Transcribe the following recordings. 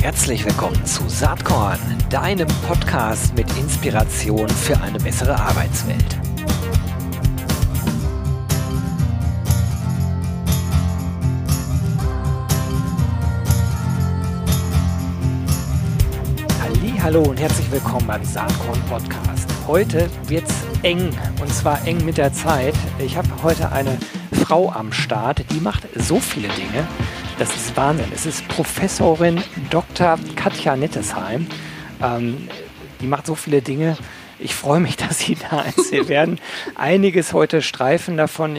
Herzlich willkommen zu Saatkorn, deinem Podcast mit Inspiration für eine bessere Arbeitswelt. Hallo und herzlich willkommen beim Saatkorn Podcast. Heute wird's eng und zwar eng mit der Zeit. Ich habe heute eine Frau am Start, die macht so viele Dinge. Das ist Wahnsinn. Es ist Professorin Dr. Katja Nettesheim. Ähm, die macht so viele Dinge. Ich freue mich, dass Sie da ist. Wir werden einiges heute streifen davon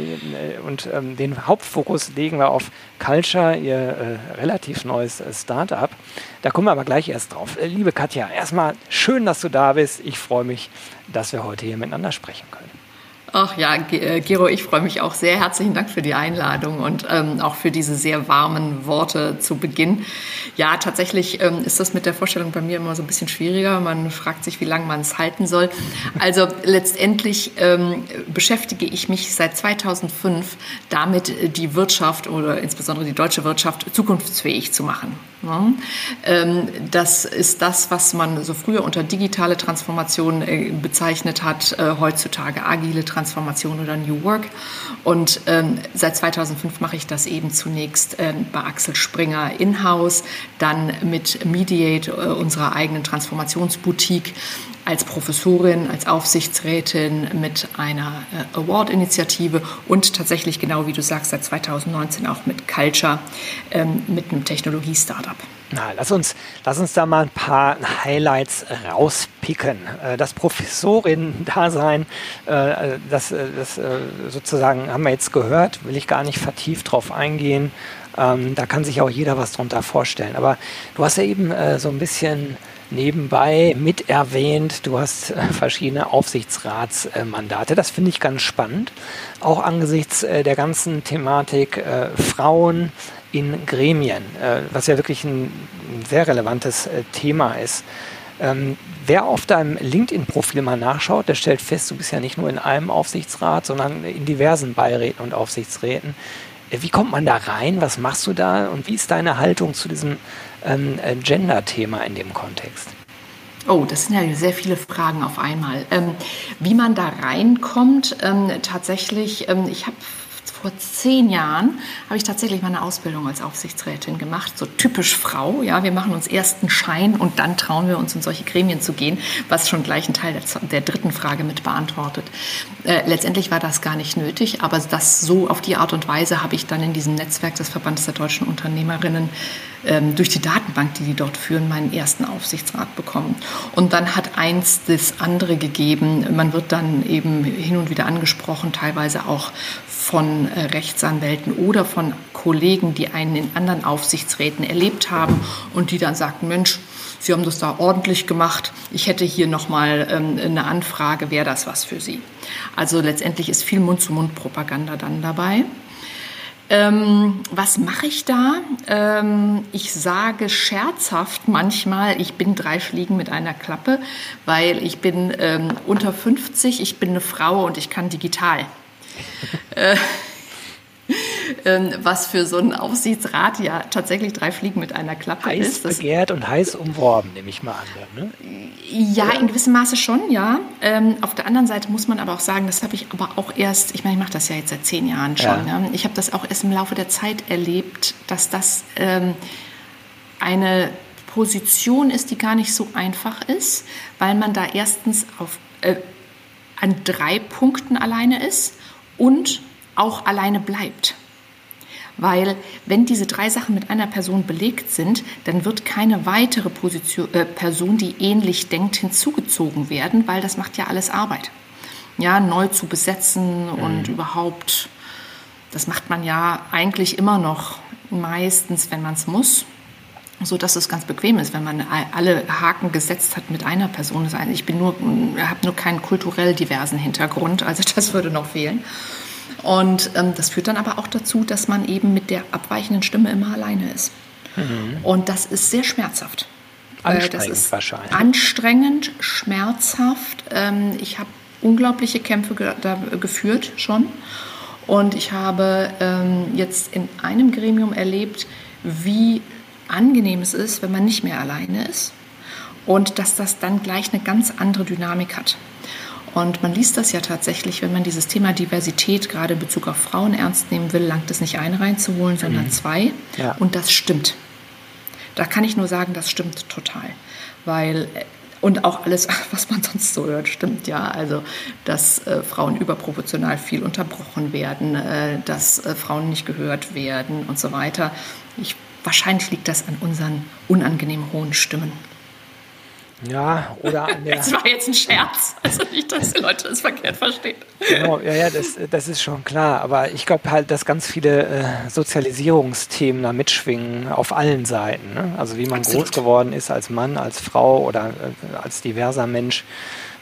und ähm, den Hauptfokus legen wir auf Culture, Ihr äh, relativ neues äh, Startup. Da kommen wir aber gleich erst drauf. Äh, liebe Katja, erstmal schön, dass du da bist. Ich freue mich, dass wir heute hier miteinander sprechen können. Ach ja, äh, Gero, ich freue mich auch sehr. Herzlichen Dank für die Einladung und ähm, auch für diese sehr warmen Worte zu Beginn. Ja, tatsächlich ähm, ist das mit der Vorstellung bei mir immer so ein bisschen schwieriger. Man fragt sich, wie lange man es halten soll. Also letztendlich ähm, beschäftige ich mich seit 2005 damit, die Wirtschaft oder insbesondere die deutsche Wirtschaft zukunftsfähig zu machen. Ähm, das ist das, was man so früher unter digitale Transformation äh, bezeichnet hat, äh, heutzutage agile Transformation oder New Work. Und ähm, seit 2005 mache ich das eben zunächst ähm, bei Axel Springer in-house, dann mit Mediate, äh, unserer eigenen Transformationsboutique, als Professorin, als Aufsichtsrätin mit einer äh, Award-Initiative und tatsächlich, genau wie du sagst, seit 2019 auch mit Culture, ähm, mit einem Technologie-Startup. Na, lass uns, lass uns da mal ein paar Highlights rauspicken. Äh, das Professorin-Dasein, äh, das, das sozusagen haben wir jetzt gehört, will ich gar nicht vertieft drauf eingehen. Ähm, da kann sich auch jeder was drunter vorstellen. Aber du hast ja eben so ein bisschen nebenbei mit erwähnt, du hast äh, verschiedene Aufsichtsratsmandate. Das finde ich ganz spannend. Auch angesichts äh, der ganzen Thematik äh, Frauen in Gremien, was ja wirklich ein, sehr relevantes Thema ist. Ähm, wer auf deinem LinkedIn-Profil mal nachschaut, der stellt fest, du bist ja nicht nur in einem Aufsichtsrat, sondern in diversen Beiräten und Aufsichtsräten. Wie kommt man da rein? Was machst du da? Und wie ist deine Haltung zu diesem ähm, äh, Gender-Thema in dem Kontext? Oh, das sind ja sehr viele Fragen auf einmal. Ähm, wie man da reinkommt, ähm, tatsächlich, ähm, ich habe vor zehn Jahren habe ich tatsächlich meine Ausbildung als Aufsichtsrätin gemacht, so typisch Frau. Ja, wir machen uns erst einen Schein und dann trauen wir uns in solche Gremien zu gehen, was schon gleich einen Teil der, der dritten Frage mit beantwortet. Äh, letztendlich war das gar nicht nötig, aber das so auf die Art und Weise habe ich dann in diesem Netzwerk des Verbandes der deutschen Unternehmerinnen ähm, durch die Datenbank, die die dort führen, meinen ersten Aufsichtsrat bekommen. Und dann hat eins das andere gegeben. Man wird dann eben hin und wieder angesprochen, teilweise auch von Rechtsanwälten oder von Kollegen, die einen in anderen Aufsichtsräten erlebt haben und die dann sagten, Mensch, Sie haben das da ordentlich gemacht. Ich hätte hier nochmal ähm, eine Anfrage, wäre das was für Sie? Also letztendlich ist viel Mund-zu-Mund-Propaganda dann dabei. Ähm, was mache ich da? Ähm, ich sage scherzhaft manchmal, ich bin drei Fliegen mit einer Klappe, weil ich bin ähm, unter 50, ich bin eine Frau und ich kann digital. Äh, was für so einen Aufsichtsrat ja tatsächlich drei Fliegen mit einer Klappe heiß ist. Heiß begehrt und heiß umworben, nehme ich mal an. Ne? Ja, in gewissem Maße schon, ja. Ähm, auf der anderen Seite muss man aber auch sagen, das habe ich aber auch erst, ich meine, ich mache das ja jetzt seit zehn Jahren schon. Ja. Ja. Ich habe das auch erst im Laufe der Zeit erlebt, dass das ähm, eine Position ist, die gar nicht so einfach ist, weil man da erstens auf, äh, an drei Punkten alleine ist und auch alleine bleibt. Weil wenn diese drei Sachen mit einer Person belegt sind, dann wird keine weitere Position, äh, Person, die ähnlich denkt, hinzugezogen werden, weil das macht ja alles Arbeit. Ja, neu zu besetzen mhm. und überhaupt, das macht man ja eigentlich immer noch meistens, wenn man es muss so dass es ganz bequem ist, wenn man alle Haken gesetzt hat mit einer Person. Ich bin nur, habe nur keinen kulturell diversen Hintergrund, also das würde noch fehlen. Und ähm, das führt dann aber auch dazu, dass man eben mit der abweichenden Stimme immer alleine ist. Mhm. Und das ist sehr schmerzhaft. Äh, anstrengend das ist wahrscheinlich. Anstrengend, schmerzhaft. Ähm, ich habe unglaubliche Kämpfe ge geführt schon. Und ich habe ähm, jetzt in einem Gremium erlebt, wie angenehm es ist, wenn man nicht mehr alleine ist und dass das dann gleich eine ganz andere Dynamik hat. Und man liest das ja tatsächlich, wenn man dieses Thema Diversität gerade in Bezug auf Frauen ernst nehmen will, langt es nicht ein reinzuholen, sondern mhm. zwei. Ja. Und das stimmt. Da kann ich nur sagen, das stimmt total. Weil äh, und auch alles, was man sonst so hört, stimmt ja. Also, dass äh, Frauen überproportional viel unterbrochen werden, äh, dass äh, Frauen nicht gehört werden und so weiter. Ich, wahrscheinlich liegt das an unseren unangenehm hohen Stimmen. Ja, oder an der. Das war jetzt ein Scherz. Also nicht, dass die Leute das verkehrt verstehen. Genau, ja, ja, das, das ist schon klar. Aber ich glaube halt, dass ganz viele äh, Sozialisierungsthemen da mitschwingen auf allen Seiten. Ne? Also wie man Absolut. groß geworden ist als Mann, als Frau oder äh, als diverser Mensch.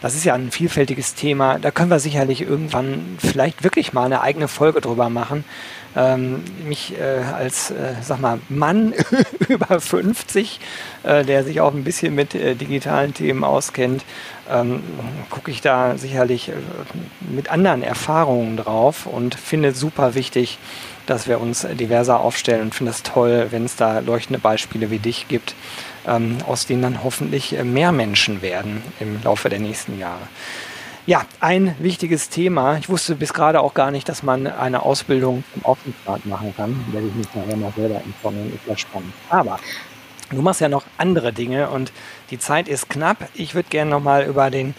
Das ist ja ein vielfältiges Thema. Da können wir sicherlich irgendwann vielleicht wirklich mal eine eigene Folge drüber machen ähm, mich äh, als, äh, sag mal, Mann über 50, äh, der sich auch ein bisschen mit äh, digitalen Themen auskennt, ähm, gucke ich da sicherlich äh, mit anderen Erfahrungen drauf und finde es super wichtig, dass wir uns diverser aufstellen und finde es toll, wenn es da leuchtende Beispiele wie dich gibt, aus denen dann hoffentlich äh, mehr Menschen werden im Laufe der nächsten Jahre. Ja, ein wichtiges Thema. Ich wusste bis gerade auch gar nicht, dass man eine Ausbildung im Aufsichtsrat machen kann. Werde ich mich nachher mal selber informieren. Ist ja spannend. Aber du machst ja noch andere Dinge und die Zeit ist knapp. Ich würde gerne noch mal über den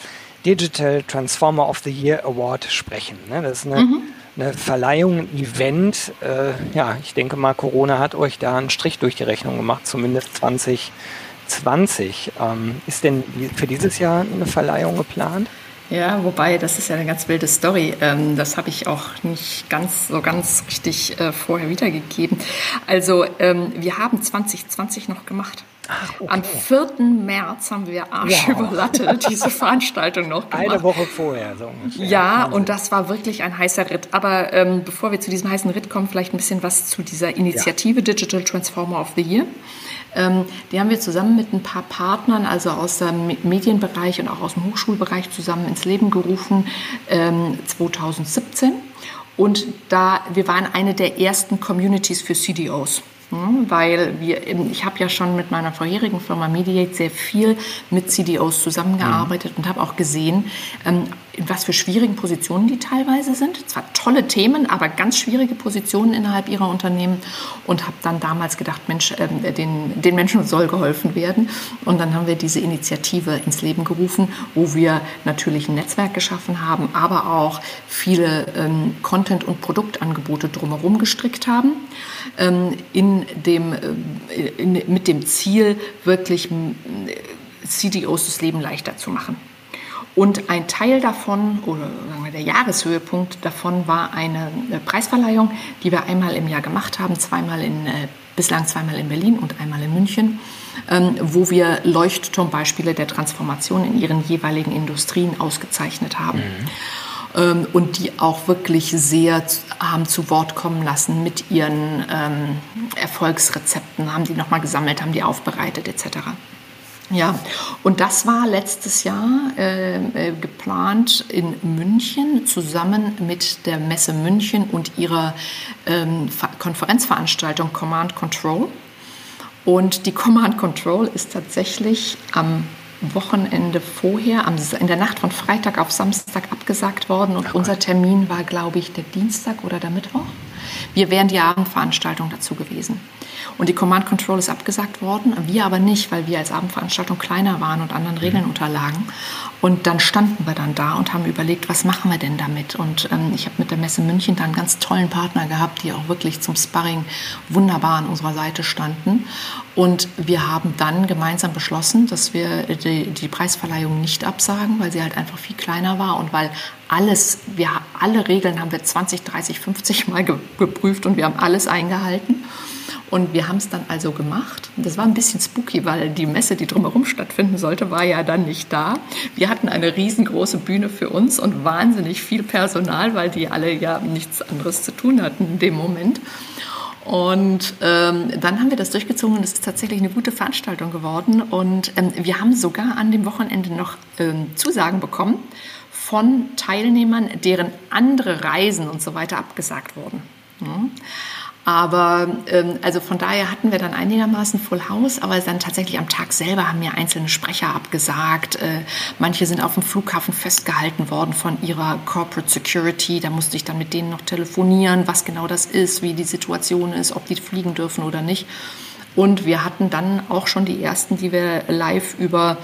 Digital Transformer of the Year Award sprechen. Ne? Das ist eine, mhm. Eine Verleihung, ein Event. Äh, ja, ich denke mal, Corona hat euch da einen Strich durch die Rechnung gemacht, zumindest 2020. Ähm, ist denn für dieses Jahr eine Verleihung geplant? Ja, wobei, das ist ja eine ganz wilde Story. Ähm, das habe ich auch nicht ganz so ganz richtig äh, vorher wiedergegeben. Also, ähm, wir haben 2020 noch gemacht. Ach, okay. Am 4. März haben wir Arsch wow. über Latte diese Veranstaltung noch gemacht. Eine Woche vorher, so ungefähr. Ja, und das war wirklich ein heißer Ritt. Aber ähm, bevor wir zu diesem heißen Ritt kommen, vielleicht ein bisschen was zu dieser Initiative ja. Digital Transformer of the Year. Ähm, die haben wir zusammen mit ein paar Partnern, also aus dem Medienbereich und auch aus dem Hochschulbereich zusammen ins Leben gerufen, ähm, 2017. Und da, wir waren eine der ersten Communities für CDOs. Hm, weil wir, ich habe ja schon mit meiner vorherigen Firma Mediate sehr viel mit CDOs zusammengearbeitet mhm. und habe auch gesehen, ähm, in was für schwierigen Positionen die teilweise sind. Zwar tolle Themen, aber ganz schwierige Positionen innerhalb ihrer Unternehmen und habe dann damals gedacht, Mensch, ähm, den, den Menschen soll geholfen werden. Und dann haben wir diese Initiative ins Leben gerufen, wo wir natürlich ein Netzwerk geschaffen haben, aber auch viele ähm, Content- und Produktangebote drumherum gestrickt haben, ähm, in dem, äh, in, mit dem Ziel, wirklich CDOs das Leben leichter zu machen. Und ein Teil davon, oder sagen wir der Jahreshöhepunkt davon, war eine Preisverleihung, die wir einmal im Jahr gemacht haben, zweimal in, äh, bislang zweimal in Berlin und einmal in München, ähm, wo wir Leuchtturmbeispiele der Transformation in ihren jeweiligen Industrien ausgezeichnet haben. Mhm ähm, und die auch wirklich sehr haben zu Wort kommen lassen mit ihren ähm, Erfolgsrezepten, haben die nochmal gesammelt, haben die aufbereitet etc. Ja, und das war letztes Jahr äh, äh, geplant in München zusammen mit der Messe München und ihrer ähm, Konferenzveranstaltung Command Control. Und die Command Control ist tatsächlich am Wochenende vorher, am, in der Nacht von Freitag auf Samstag abgesagt worden und unser Termin war, glaube ich, der Dienstag oder der Mittwoch. Wir wären die Abendveranstaltung dazu gewesen. Und die Command Control ist abgesagt worden, wir aber nicht, weil wir als Abendveranstaltung kleiner waren und anderen Regeln unterlagen. Und dann standen wir dann da und haben überlegt, was machen wir denn damit? Und ähm, ich habe mit der Messe München da einen ganz tollen Partner gehabt, die auch wirklich zum Sparring wunderbar an unserer Seite standen. Und wir haben dann gemeinsam beschlossen, dass wir die, die Preisverleihung nicht absagen, weil sie halt einfach viel kleiner war und weil alles, wir alle Regeln haben wir 20, 30, 50 Mal geprüft und wir haben alles eingehalten. Und wir haben es dann also gemacht. Das war ein bisschen spooky, weil die Messe, die drumherum stattfinden sollte, war ja dann nicht da. Wir hatten eine riesengroße Bühne für uns und wahnsinnig viel Personal, weil die alle ja nichts anderes zu tun hatten in dem Moment. Und ähm, dann haben wir das durchgezogen und es ist tatsächlich eine gute Veranstaltung geworden. Und ähm, wir haben sogar an dem Wochenende noch ähm, Zusagen bekommen von Teilnehmern, deren andere Reisen und so weiter abgesagt wurden. Mhm. Aber ähm, also von daher hatten wir dann einigermaßen Full House, aber dann tatsächlich am Tag selber haben mir einzelne Sprecher abgesagt. Äh, manche sind auf dem Flughafen festgehalten worden von ihrer Corporate Security. Da musste ich dann mit denen noch telefonieren, was genau das ist, wie die Situation ist, ob die fliegen dürfen oder nicht. Und wir hatten dann auch schon die ersten, die wir live über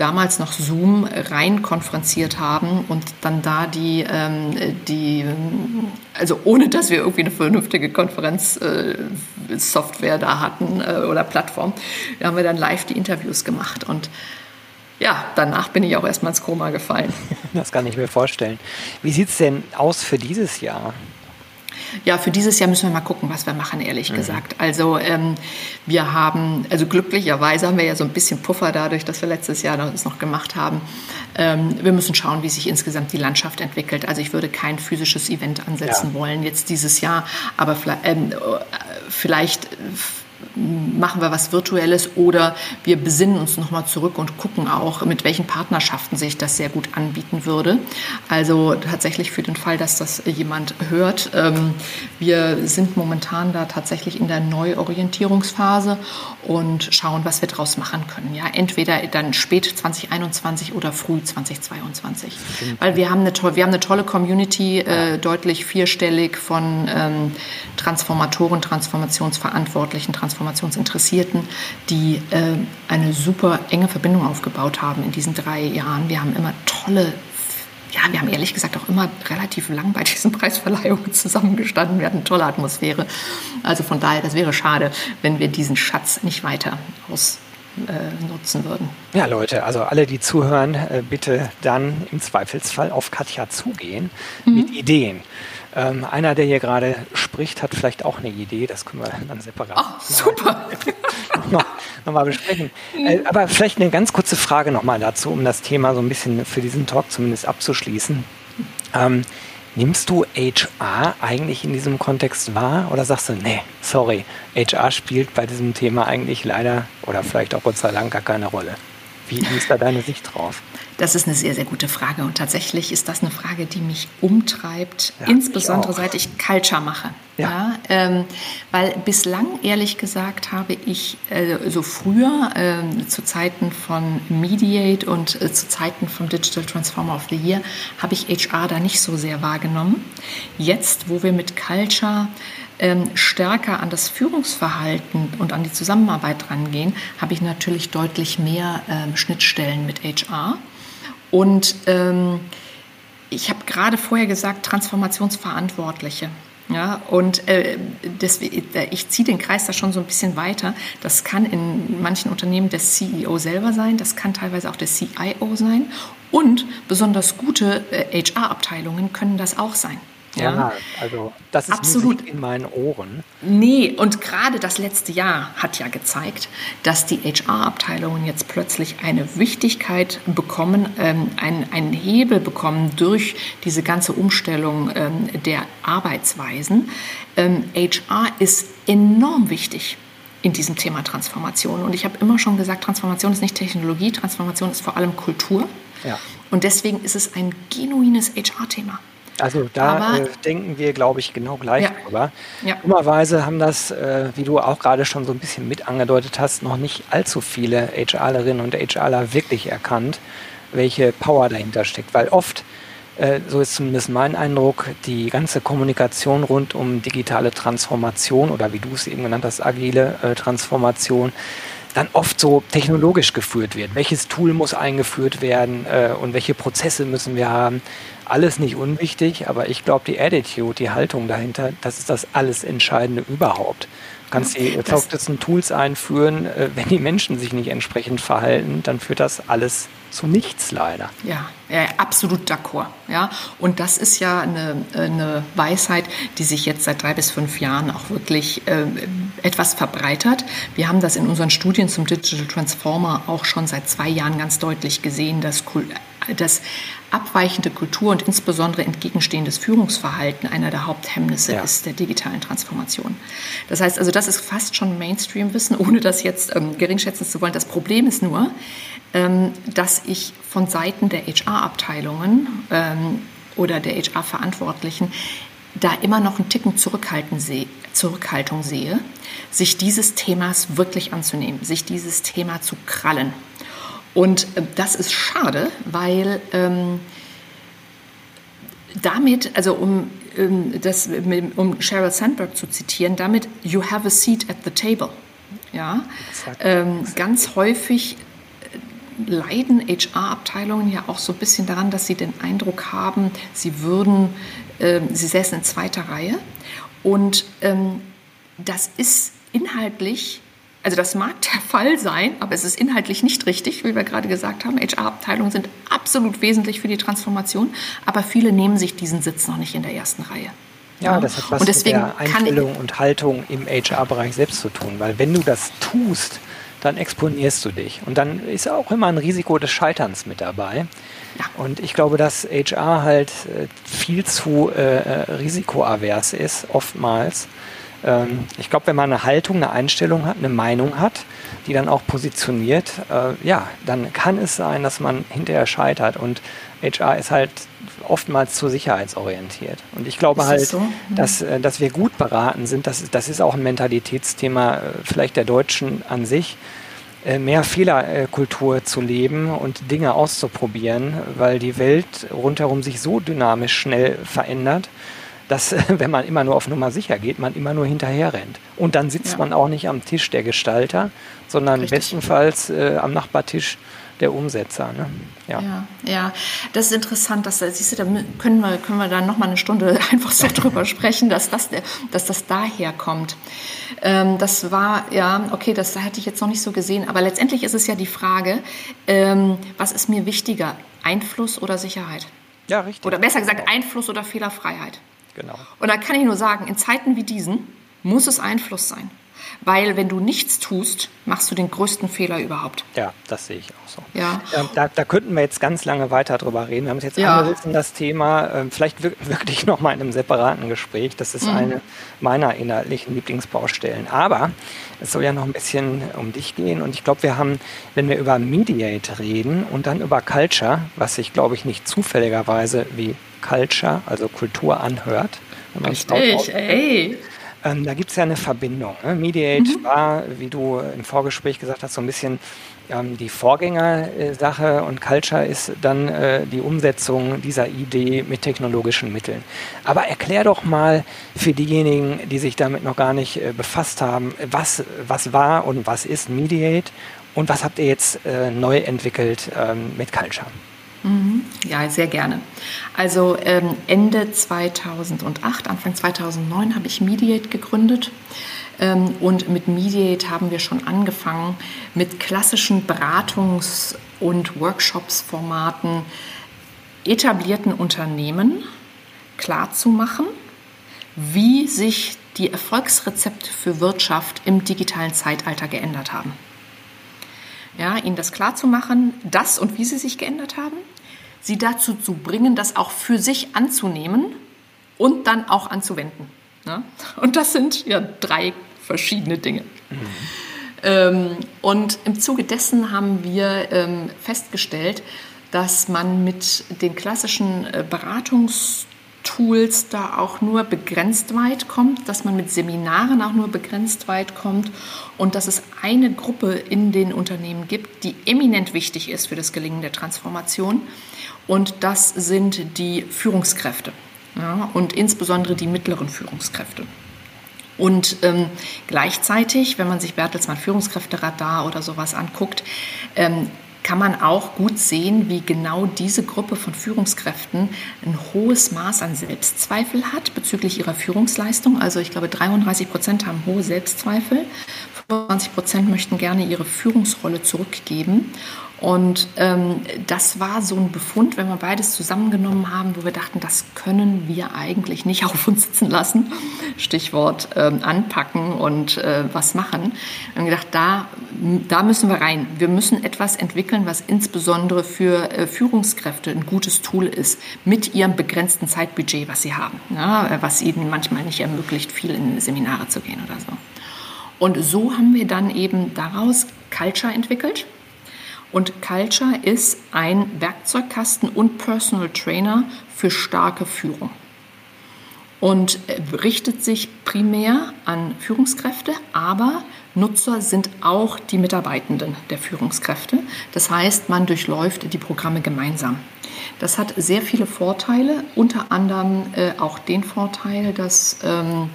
damals noch Zoom rein konferenziert haben und dann da die, ähm, die also ohne dass wir irgendwie eine vernünftige Konferenzsoftware äh, da hatten äh, oder Plattform, haben wir dann live die Interviews gemacht und ja, danach bin ich auch erstmal ins Koma gefallen. Das kann ich mir vorstellen. Wie sieht es denn aus für dieses Jahr? Ja, für dieses Jahr müssen wir mal gucken, was wir machen, ehrlich mhm. gesagt. Also ähm, wir haben, also glücklicherweise haben wir ja so ein bisschen Puffer dadurch, dass wir letztes Jahr das noch gemacht haben. Ähm, wir müssen schauen, wie sich insgesamt die Landschaft entwickelt. Also ich würde kein physisches Event ansetzen ja. wollen jetzt dieses Jahr, aber vielleicht, ähm, vielleicht machen wir was Virtuelles oder wir besinnen uns nochmal zurück und gucken auch, mit welchen Partnerschaften sich das sehr gut anbieten würde. Also tatsächlich für den Fall, dass das jemand hört. Ähm, wir sind momentan da tatsächlich in der Neuorientierungsphase und schauen, was wir daraus machen können. Ja, entweder dann spät 2021 oder früh 2022. Weil wir haben eine, to wir haben eine tolle Community, äh, deutlich vierstellig von ähm, Transformatoren, Transformationsverantwortlichen, Transformatoren Transformationsinteressierten, die äh, eine super enge Verbindung aufgebaut haben in diesen drei Jahren. Wir haben immer tolle ja, wir haben ehrlich gesagt auch immer relativ lang bei diesen Preisverleihungen zusammengestanden. Wir hatten tolle Atmosphäre. Also von daher, das wäre schade, wenn wir diesen Schatz nicht weiter ausnutzen äh, würden. Ja, Leute, also alle, die zuhören, äh, bitte dann im Zweifelsfall auf Katja zugehen mhm. mit Ideen. Ähm, einer, der hier gerade spricht, hat vielleicht auch eine Idee, das können wir dann separat oh, super. noch, noch mal besprechen. Äh, aber vielleicht eine ganz kurze Frage nochmal dazu, um das Thema so ein bisschen für diesen Talk zumindest abzuschließen. Ähm, nimmst du HR eigentlich in diesem Kontext wahr oder sagst du, nee, sorry, HR spielt bei diesem Thema eigentlich leider oder vielleicht auch Gott sei Dank gar keine Rolle? Wie ist da deine Sicht drauf? Das ist eine sehr, sehr gute Frage. Und tatsächlich ist das eine Frage, die mich umtreibt, ja, insbesondere ich seit ich Culture mache. Ja. ja ähm, weil bislang, ehrlich gesagt, habe ich äh, so früher, äh, zu Zeiten von Mediate und äh, zu Zeiten vom Digital Transformer of the Year, habe ich HR da nicht so sehr wahrgenommen. Jetzt, wo wir mit Culture ähm, stärker an das Führungsverhalten und an die Zusammenarbeit rangehen, habe ich natürlich deutlich mehr ähm, Schnittstellen mit HR. Und ähm, ich habe gerade vorher gesagt, Transformationsverantwortliche. Ja, und äh, das, ich ziehe den Kreis da schon so ein bisschen weiter. Das kann in manchen Unternehmen der CEO selber sein, das kann teilweise auch der CIO sein. Und besonders gute äh, HR-Abteilungen können das auch sein. Ja, ja also das ist Absolut. in meinen Ohren. Nee, und gerade das letzte Jahr hat ja gezeigt, dass die HR-Abteilungen jetzt plötzlich eine Wichtigkeit bekommen, ähm, einen, einen Hebel bekommen durch diese ganze Umstellung ähm, der Arbeitsweisen. Ähm, HR ist enorm wichtig in diesem Thema Transformation. Und ich habe immer schon gesagt, Transformation ist nicht Technologie, Transformation ist vor allem Kultur. Ja. Und deswegen ist es ein genuines HR-Thema. Also da äh, denken wir, glaube ich, genau gleich ja. drüber. Ja. Dummerweise haben das, äh, wie du auch gerade schon so ein bisschen mit angedeutet hast, noch nicht allzu viele HRlerinnen und HRler wirklich erkannt, welche Power dahinter steckt. Weil oft, äh, so ist zumindest mein Eindruck, die ganze Kommunikation rund um digitale Transformation oder wie du es eben genannt hast, agile äh, Transformation, dann oft so technologisch geführt wird. Welches Tool muss eingeführt werden äh, und welche Prozesse müssen wir haben? Alles nicht unwichtig, aber ich glaube, die Attitude, die Haltung dahinter, das ist das alles Entscheidende überhaupt. Du kannst die verrücktesten Tools einführen, äh, wenn die Menschen sich nicht entsprechend verhalten, dann führt das alles zu nichts leider. Ja, ja absolut d'accord. Ja? Und das ist ja eine, eine Weisheit, die sich jetzt seit drei bis fünf Jahren auch wirklich äh, etwas verbreitert. Wir haben das in unseren Studien zum Digital Transformer auch schon seit zwei Jahren ganz deutlich gesehen, dass, dass abweichende Kultur und insbesondere entgegenstehendes Führungsverhalten einer der Haupthemmnisse ja. ist der digitalen Transformation. Das heißt also, das ist fast schon Mainstream-Wissen, ohne das jetzt ähm, geringschätzen zu wollen. Das Problem ist nur, ähm, dass ich von Seiten der HR-Abteilungen ähm, oder der HR-Verantwortlichen da immer noch einen Ticken Zurückhaltung sehe, sich dieses Themas wirklich anzunehmen, sich dieses Thema zu krallen. Und äh, das ist schade, weil ähm, damit, also um, ähm, das, um Sheryl Sandberg zu zitieren, damit you have a seat at the table. Ja, ähm, ganz häufig äh, leiden HR-Abteilungen ja auch so ein bisschen daran, dass sie den Eindruck haben, sie würden, äh, sie säßen in zweiter Reihe. Und ähm, das ist inhaltlich also das mag der Fall sein, aber es ist inhaltlich nicht richtig, wie wir gerade gesagt haben. HR-Abteilungen sind absolut wesentlich für die Transformation, aber viele nehmen sich diesen Sitz noch nicht in der ersten Reihe. Ja, das hat was und deswegen mit der Einstellung und Haltung im HR-Bereich selbst zu tun, weil wenn du das tust, dann exponierst du dich. Und dann ist auch immer ein Risiko des Scheiterns mit dabei. Ja. Und ich glaube, dass HR halt äh, viel zu äh, äh, risikoavers ist, oftmals. Ähm, ich glaube, wenn man eine Haltung, eine Einstellung hat, eine Meinung hat, die dann auch positioniert, äh, ja, dann kann es sein, dass man hinterher scheitert. Und HR ist halt oftmals zu sicherheitsorientiert. Und ich glaube halt, so? mhm. dass, äh, dass wir gut beraten sind. Das, das ist auch ein Mentalitätsthema äh, vielleicht der Deutschen an sich äh, mehr Fehlerkultur zu leben und Dinge auszuprobieren, weil die Welt rundherum sich so dynamisch schnell verändert, dass, wenn man immer nur auf Nummer sicher geht, man immer nur hinterher rennt. Und dann sitzt ja. man auch nicht am Tisch der Gestalter, sondern Richtig. bestenfalls äh, am Nachbartisch der Umsetzer. Ne? Ja. ja. Ja, das ist interessant, dass, siehst du, da können wir, können wir dann noch mal eine Stunde einfach so drüber sprechen, dass das, dass das daher kommt. Ähm, das war, ja, okay, das hätte ich jetzt noch nicht so gesehen, aber letztendlich ist es ja die Frage, ähm, was ist mir wichtiger, Einfluss oder Sicherheit? Ja, richtig. Oder besser gesagt, Einfluss oder Fehlerfreiheit. Genau. Und da kann ich nur sagen, in Zeiten wie diesen muss es Einfluss sein. Weil wenn du nichts tust, machst du den größten Fehler überhaupt. Ja, das sehe ich auch so. Ja. ja da, da, könnten wir jetzt ganz lange weiter drüber reden. Wir haben es jetzt ja. angerissen, das Thema, äh, vielleicht wirklich nochmal in einem separaten Gespräch. Das ist mhm. eine meiner inhaltlichen Lieblingsbaustellen. Aber es soll ja noch ein bisschen um dich gehen. Und ich glaube, wir haben, wenn wir über Mediate reden und dann über Culture, was sich, glaube ich, nicht zufälligerweise wie Culture, also Kultur anhört. Richtig, ey. Ähm, da gibt es ja eine Verbindung. Ne? Mediate mhm. war, wie du im Vorgespräch gesagt hast, so ein bisschen ähm, die Vorgängersache und Culture ist dann äh, die Umsetzung dieser Idee mit technologischen Mitteln. Aber erklär doch mal für diejenigen, die sich damit noch gar nicht äh, befasst haben, was, was war und was ist Mediate und was habt ihr jetzt äh, neu entwickelt ähm, mit Culture? Mhm. Ja, sehr gerne. Also ähm, Ende 2008, Anfang 2009 habe ich Mediate gegründet. Ähm, und mit Mediate haben wir schon angefangen, mit klassischen Beratungs- und Workshops-Formaten etablierten Unternehmen klarzumachen, wie sich die Erfolgsrezepte für Wirtschaft im digitalen Zeitalter geändert haben ja, ihnen das klarzumachen, dass und wie sie sich geändert haben, sie dazu zu bringen, das auch für sich anzunehmen und dann auch anzuwenden. Ja? Und das sind ja drei verschiedene Dinge. Mhm. Ähm, und im Zuge dessen haben wir ähm, festgestellt, dass man mit den klassischen äh, Beratungs Tools da auch nur begrenzt weit kommt, dass man mit Seminaren auch nur begrenzt weit kommt und dass es eine Gruppe in den Unternehmen gibt, die eminent wichtig ist für das Gelingen der Transformation und das sind die Führungskräfte ja, und insbesondere die mittleren Führungskräfte. Und ähm, gleichzeitig, wenn man sich Bertelsmann Führungskräfteradar oder sowas anguckt, ähm, kann man auch gut sehen, wie genau diese Gruppe von Führungskräften ein hohes Maß an Selbstzweifel hat bezüglich ihrer Führungsleistung. Also ich glaube, 33 Prozent haben hohe Selbstzweifel, 25 Prozent möchten gerne ihre Führungsrolle zurückgeben. Und ähm, das war so ein Befund, wenn wir beides zusammengenommen haben, wo wir dachten, das können wir eigentlich nicht auf uns sitzen lassen. Stichwort ähm, anpacken und äh, was machen. Wir haben gedacht, da, da müssen wir rein. Wir müssen etwas entwickeln, was insbesondere für äh, Führungskräfte ein gutes Tool ist, mit ihrem begrenzten Zeitbudget, was sie haben, ja, was ihnen manchmal nicht ermöglicht, viel in Seminare zu gehen oder so. Und so haben wir dann eben daraus Culture entwickelt und Culture ist ein Werkzeugkasten und Personal Trainer für starke Führung. und richtet sich primär an Führungskräfte, aber Nutzer sind auch die Mitarbeitenden der Führungskräfte. Das heißt, man durchläuft die Programme gemeinsam. Das hat sehr viele Vorteile, unter anderem äh, auch den Vorteil, dass ähm,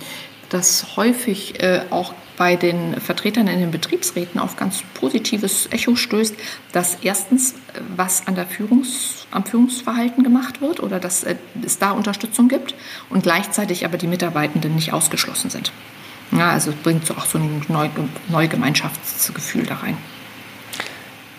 das häufig äh, auch bei den Vertretern in den Betriebsräten auf ganz positives Echo stößt, dass erstens was an der Führungs-, am Führungsverhalten gemacht wird oder dass äh, es da Unterstützung gibt und gleichzeitig aber die Mitarbeitenden nicht ausgeschlossen sind. Ja, also es bringt so auch so ein neues Gemeinschaftsgefühl da rein.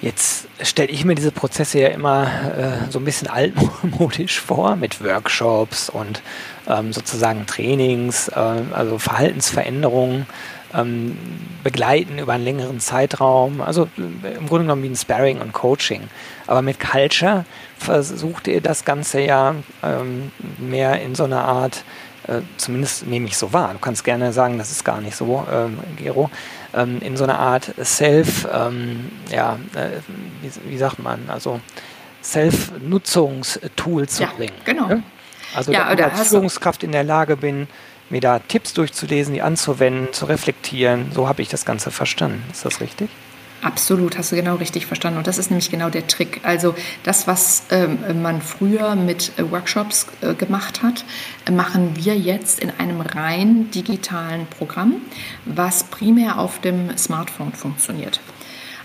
Jetzt stelle ich mir diese Prozesse ja immer äh, so ein bisschen altmodisch vor mit Workshops und ähm, sozusagen Trainings, äh, also Verhaltensveränderungen ähm, begleiten über einen längeren Zeitraum. Also äh, im Grunde genommen wie ein Sparring und Coaching. Aber mit Culture versucht ihr das Ganze ja ähm, mehr in so einer Art, äh, zumindest nehme ich so wahr. Du kannst gerne sagen, das ist gar nicht so, ähm, Gero, ähm, in so einer Art Self, ähm, ja, äh, wie, wie, sagt man, also Self-Nutzungstool zu ja, bringen. Genau. Ne? Also ja, dass ich als Führungskraft in der Lage bin, mir da Tipps durchzulesen, die anzuwenden, zu reflektieren. So habe ich das Ganze verstanden. Ist das richtig? Absolut, hast du genau richtig verstanden. Und das ist nämlich genau der Trick. Also das, was ähm, man früher mit äh, Workshops äh, gemacht hat, machen wir jetzt in einem rein digitalen Programm, was primär auf dem Smartphone funktioniert.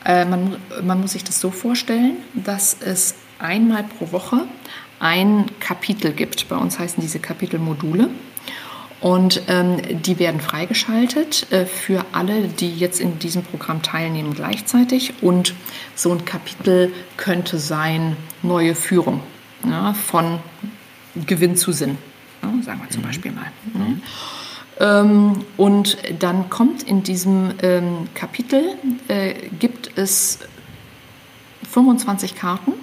Äh, man, man muss sich das so vorstellen, dass es einmal pro Woche ein Kapitel gibt. Bei uns heißen diese Kapitel Module. Und ähm, die werden freigeschaltet äh, für alle, die jetzt in diesem Programm teilnehmen gleichzeitig. Und so ein Kapitel könnte sein neue Führung ja, von Gewinn zu Sinn, ja, sagen wir zum mhm. Beispiel mal. Mhm. Ähm, und dann kommt in diesem ähm, Kapitel, äh, gibt es 25 Karten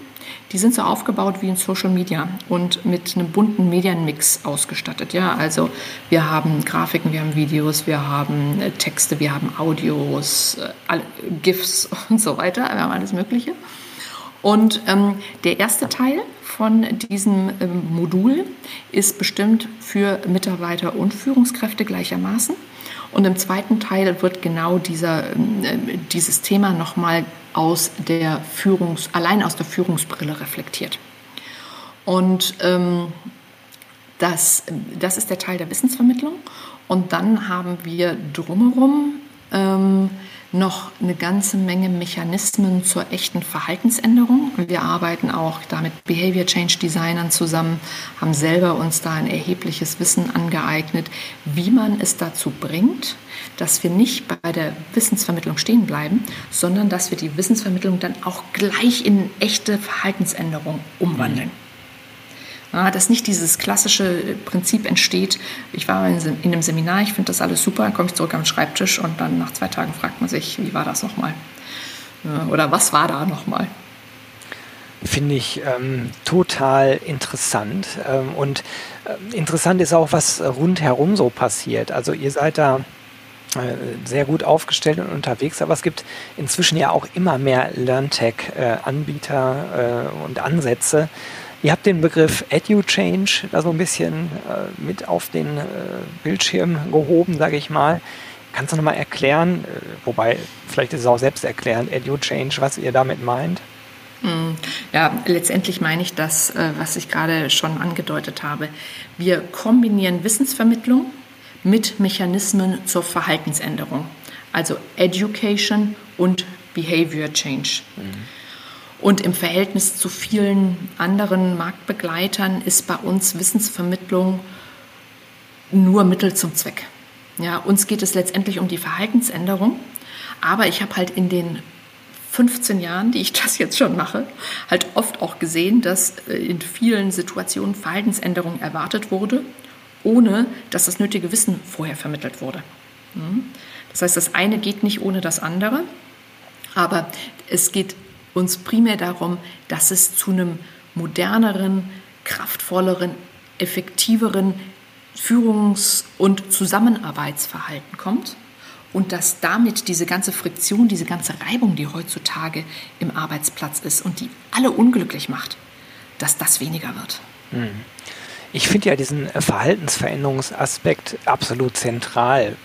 die sind so aufgebaut wie in Social Media und mit einem bunten Medienmix ausgestattet. Ja, also wir haben Grafiken, wir haben Videos, wir haben äh, Texte, wir haben Audios, äh, GIFs und so weiter. Wir haben alles Mögliche. Und ähm, der erste Teil von diesem ähm, Modul ist bestimmt für Mitarbeiter und Führungskräfte gleichermaßen. Und im zweiten Teil wird genau dieser, ähm, äh, dieses Thema nochmal aus der Führungs-, allein aus der Führungsbrille reflektiert. Und ähm, das, das ist der Teil der Wissensvermittlung. Und dann haben wir drumherum ähm, noch eine ganze Menge Mechanismen zur echten Verhaltensänderung. Wir arbeiten auch da mit Behavior Change Designern zusammen, haben selber uns da ein erhebliches Wissen angeeignet, wie man es dazu bringt, dass wir nicht bei der Wissensvermittlung stehen bleiben, sondern dass wir die Wissensvermittlung dann auch gleich in echte Verhaltensänderung umwandeln. Mhm. Ja, dass nicht dieses klassische Prinzip entsteht, ich war in einem Seminar, ich finde das alles super, dann komme ich zurück am Schreibtisch und dann nach zwei Tagen fragt man sich, wie war das nochmal? Oder was war da nochmal? Finde ich ähm, total interessant. Ähm, und äh, interessant ist auch, was rundherum so passiert. Also ihr seid da äh, sehr gut aufgestellt und unterwegs, aber es gibt inzwischen ja auch immer mehr LearnTech-Anbieter äh, und Ansätze, Ihr habt den Begriff EduChange da so ein bisschen äh, mit auf den äh, Bildschirm gehoben, sage ich mal. Kannst du nochmal erklären, äh, wobei vielleicht ist es auch selbst erklärend, EduChange, was ihr damit meint? Hm. Ja, letztendlich meine ich das, äh, was ich gerade schon angedeutet habe. Wir kombinieren Wissensvermittlung mit Mechanismen zur Verhaltensänderung, also Education und Behavior Change. Mhm. Und im Verhältnis zu vielen anderen Marktbegleitern ist bei uns Wissensvermittlung nur Mittel zum Zweck. Ja, uns geht es letztendlich um die Verhaltensänderung, aber ich habe halt in den 15 Jahren, die ich das jetzt schon mache, halt oft auch gesehen, dass äh, in vielen Situationen Verhaltensänderung erwartet wurde, ohne dass das nötige Wissen vorher vermittelt wurde. Hm? Das heißt, das eine geht nicht ohne das andere, aber es geht uns primär darum, dass es zu einem moderneren, kraftvolleren, effektiveren Führungs- und Zusammenarbeitsverhalten kommt und dass damit diese ganze Friktion, diese ganze Reibung, die heutzutage im Arbeitsplatz ist und die alle unglücklich macht, dass das weniger wird. Hm. Ich finde ja diesen Verhaltensveränderungsaspekt absolut zentral.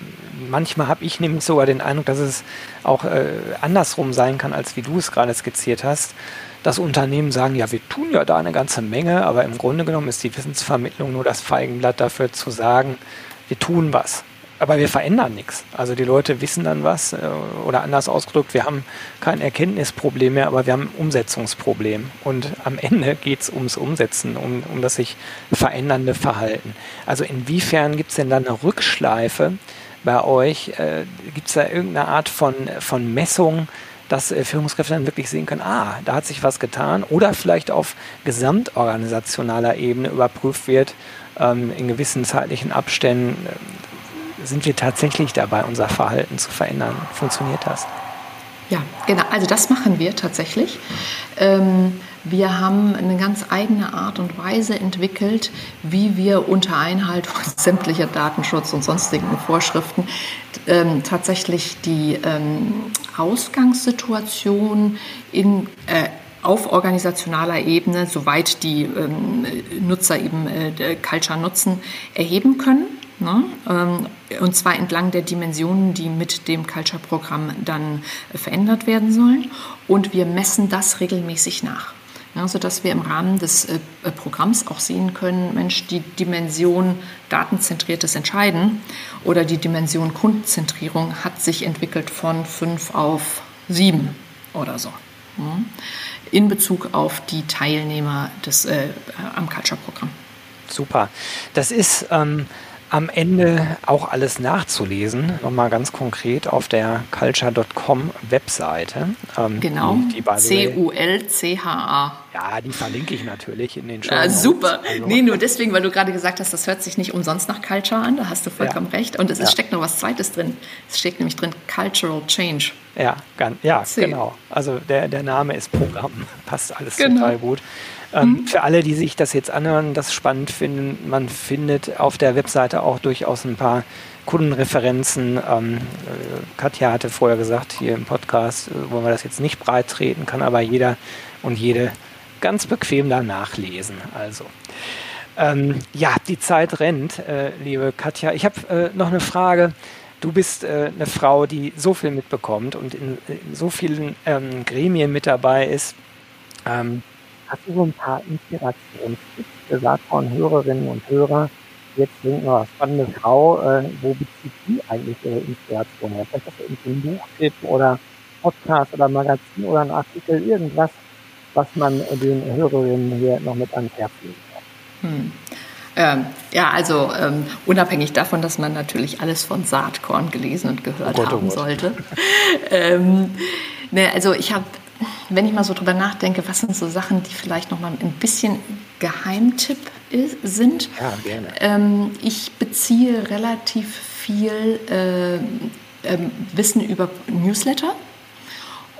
Manchmal habe ich nämlich sogar den Eindruck, dass es auch äh, andersrum sein kann, als wie du es gerade skizziert hast. Dass Unternehmen sagen, ja, wir tun ja da eine ganze Menge, aber im Grunde genommen ist die Wissensvermittlung nur das Feigenblatt dafür zu sagen, wir tun was aber wir verändern nichts. Also die Leute wissen dann was äh, oder anders ausgedrückt, wir haben kein Erkenntnisproblem mehr, aber wir haben ein Umsetzungsproblem. Und am Ende geht es ums Umsetzen, um, um das sich verändernde Verhalten. Also inwiefern gibt es denn da eine Rückschleife bei euch? Äh, gibt es da irgendeine Art von, von Messung? dass äh, Führungskräfte dann wirklich sehen können, ah, da hat sich was getan oder vielleicht auf gesamtorganisationaler Ebene überprüft wird, ähm, in gewissen zeitlichen Abständen, sind wir tatsächlich dabei, unser Verhalten zu verändern? Funktioniert das? Ja, genau. Also das machen wir tatsächlich. Ähm, wir haben eine ganz eigene Art und Weise entwickelt, wie wir unter Einhaltung sämtlicher Datenschutz und sonstigen Vorschriften ähm, tatsächlich die ähm, Ausgangssituation in äh, auf organisationaler Ebene, soweit die ähm, Nutzer eben äh, Culture nutzen, erheben können. Ne? Ähm, und zwar entlang der Dimensionen, die mit dem Culture-Programm dann verändert werden sollen. Und wir messen das regelmäßig nach. Ja, sodass wir im Rahmen des äh, Programms auch sehen können, Mensch, die Dimension datenzentriertes Entscheiden oder die Dimension Kundenzentrierung hat sich entwickelt von fünf auf sieben oder so. Ja, in Bezug auf die Teilnehmer des, äh, am Culture-Programm. Super. Das ist ähm, am Ende auch alles nachzulesen, nochmal ganz konkret auf der culture.com Webseite. Ähm, genau, C-U-L-C-H-A. Ja, die verlinke ich natürlich in den Show. Ah, super. Also, nee, nur deswegen, weil du gerade gesagt hast, das hört sich nicht umsonst nach Culture an, da hast du vollkommen ja. recht. Und es ja. steckt noch was Zweites drin. Es steckt nämlich drin Cultural Change. Ja, ganz, ja genau. Also der, der Name ist Programm. Passt alles genau. total gut. Ähm, mhm. Für alle, die sich das jetzt anhören, das spannend finden, man findet auf der Webseite auch durchaus ein paar Kundenreferenzen. Ähm, äh, Katja hatte vorher gesagt, hier im Podcast äh, wollen wir das jetzt nicht breit treten, kann aber jeder und jede ganz bequem da nachlesen. Also. Ähm, ja, die Zeit rennt, äh, liebe Katja. Ich habe äh, noch eine Frage. Du bist äh, eine Frau, die so viel mitbekommt und in, in so vielen ähm, Gremien mit dabei ist. Ähm, Hast du so ein paar Inspirationstipps gesagt von Hörerinnen und Hörern? Jetzt denken wir, spannende Frau, äh, wo bezieht die eigentlich ihre Inspiration her? Vielleicht hast du irgendwie ein Buchtipp oder Podcast oder Magazin oder ein Artikel, irgendwas, was man den Hörerinnen hier noch mit ans Herz legen kann. Hm. Ähm, ja, also ähm, unabhängig davon, dass man natürlich alles von Saatkorn gelesen und gehört oh Gott, haben oh sollte. ähm, ne, also ich habe wenn ich mal so drüber nachdenke, was sind so Sachen, die vielleicht noch mal ein bisschen Geheimtipp ist, sind? Ja, gerne. Ähm, ich beziehe relativ viel äh, äh, Wissen über Newsletter.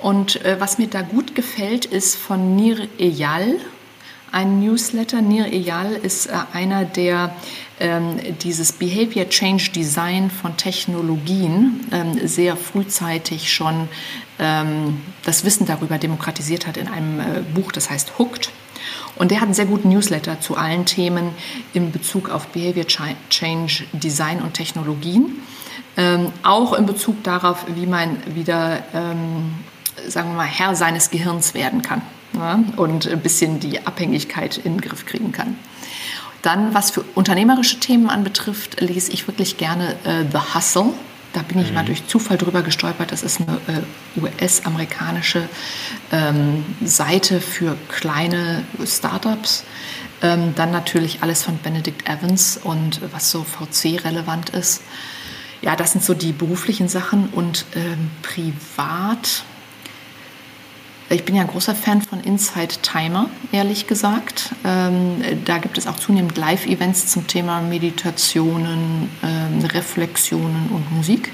Und äh, was mir da gut gefällt, ist von Nir Eyal ein Newsletter. Nir Eyal ist äh, einer, der ähm, dieses Behavior Change Design von Technologien ähm, sehr frühzeitig schon ähm, das Wissen darüber demokratisiert hat in einem äh, Buch, das heißt Hooked. Und der hat einen sehr guten Newsletter zu allen Themen in Bezug auf Behavior Change, Design und Technologien. Ähm, auch in Bezug darauf, wie man wieder, ähm, sagen wir mal, Herr seines Gehirns werden kann ne? und ein bisschen die Abhängigkeit in den Griff kriegen kann. Dann, was für unternehmerische Themen anbetrifft, lese ich wirklich gerne äh, The Hustle da bin ich mhm. mal durch Zufall drüber gestolpert. Das ist eine äh, US-amerikanische ähm, Seite für kleine Startups. Ähm, dann natürlich alles von Benedict Evans und was so VC-relevant ist. Ja, das sind so die beruflichen Sachen und ähm, privat ich bin ja ein großer Fan von Inside Timer, ehrlich gesagt. Ähm, da gibt es auch zunehmend Live-Events zum Thema Meditationen, ähm, Reflexionen und Musik.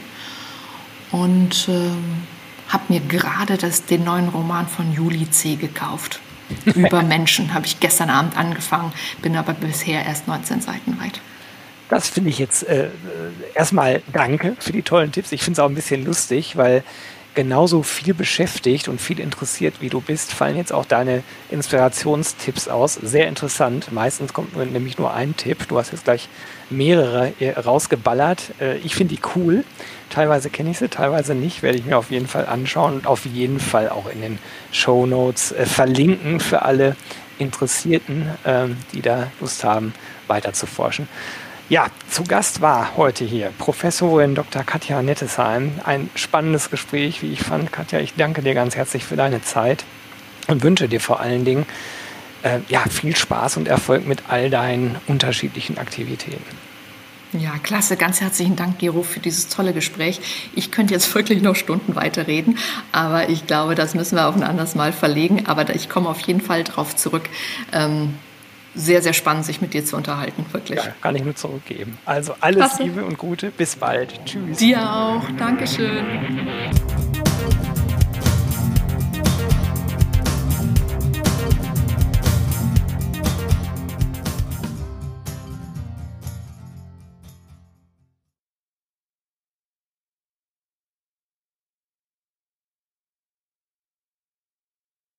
Und ähm, habe mir gerade den neuen Roman von Juli C. gekauft. Über Menschen habe ich gestern Abend angefangen, bin aber bisher erst 19 Seiten weit. Das finde ich jetzt äh, erstmal danke für die tollen Tipps. Ich finde es auch ein bisschen lustig, weil genauso viel beschäftigt und viel interessiert, wie du bist, fallen jetzt auch deine Inspirationstipps aus. Sehr interessant. Meistens kommt nämlich nur ein Tipp. Du hast jetzt gleich mehrere äh, rausgeballert. Äh, ich finde die cool. Teilweise kenne ich sie, teilweise nicht. Werde ich mir auf jeden Fall anschauen und auf jeden Fall auch in den Show Notes äh, verlinken für alle Interessierten, ähm, die da Lust haben, weiter zu forschen. Ja, zu Gast war heute hier Professorin Dr. Katja Nettesheim. Ein spannendes Gespräch, wie ich fand. Katja, ich danke dir ganz herzlich für deine Zeit und wünsche dir vor allen Dingen äh, ja, viel Spaß und Erfolg mit all deinen unterschiedlichen Aktivitäten. Ja, klasse. Ganz herzlichen Dank, Gero, für dieses tolle Gespräch. Ich könnte jetzt wirklich noch Stunden weiterreden, aber ich glaube, das müssen wir auf ein anderes Mal verlegen. Aber ich komme auf jeden Fall darauf zurück. Ähm, sehr, sehr spannend, sich mit dir zu unterhalten, wirklich. Ja, kann ich nur zurückgeben. Also alles Klasse. Liebe und Gute, bis bald. Tschüss. Dir auch. Dankeschön.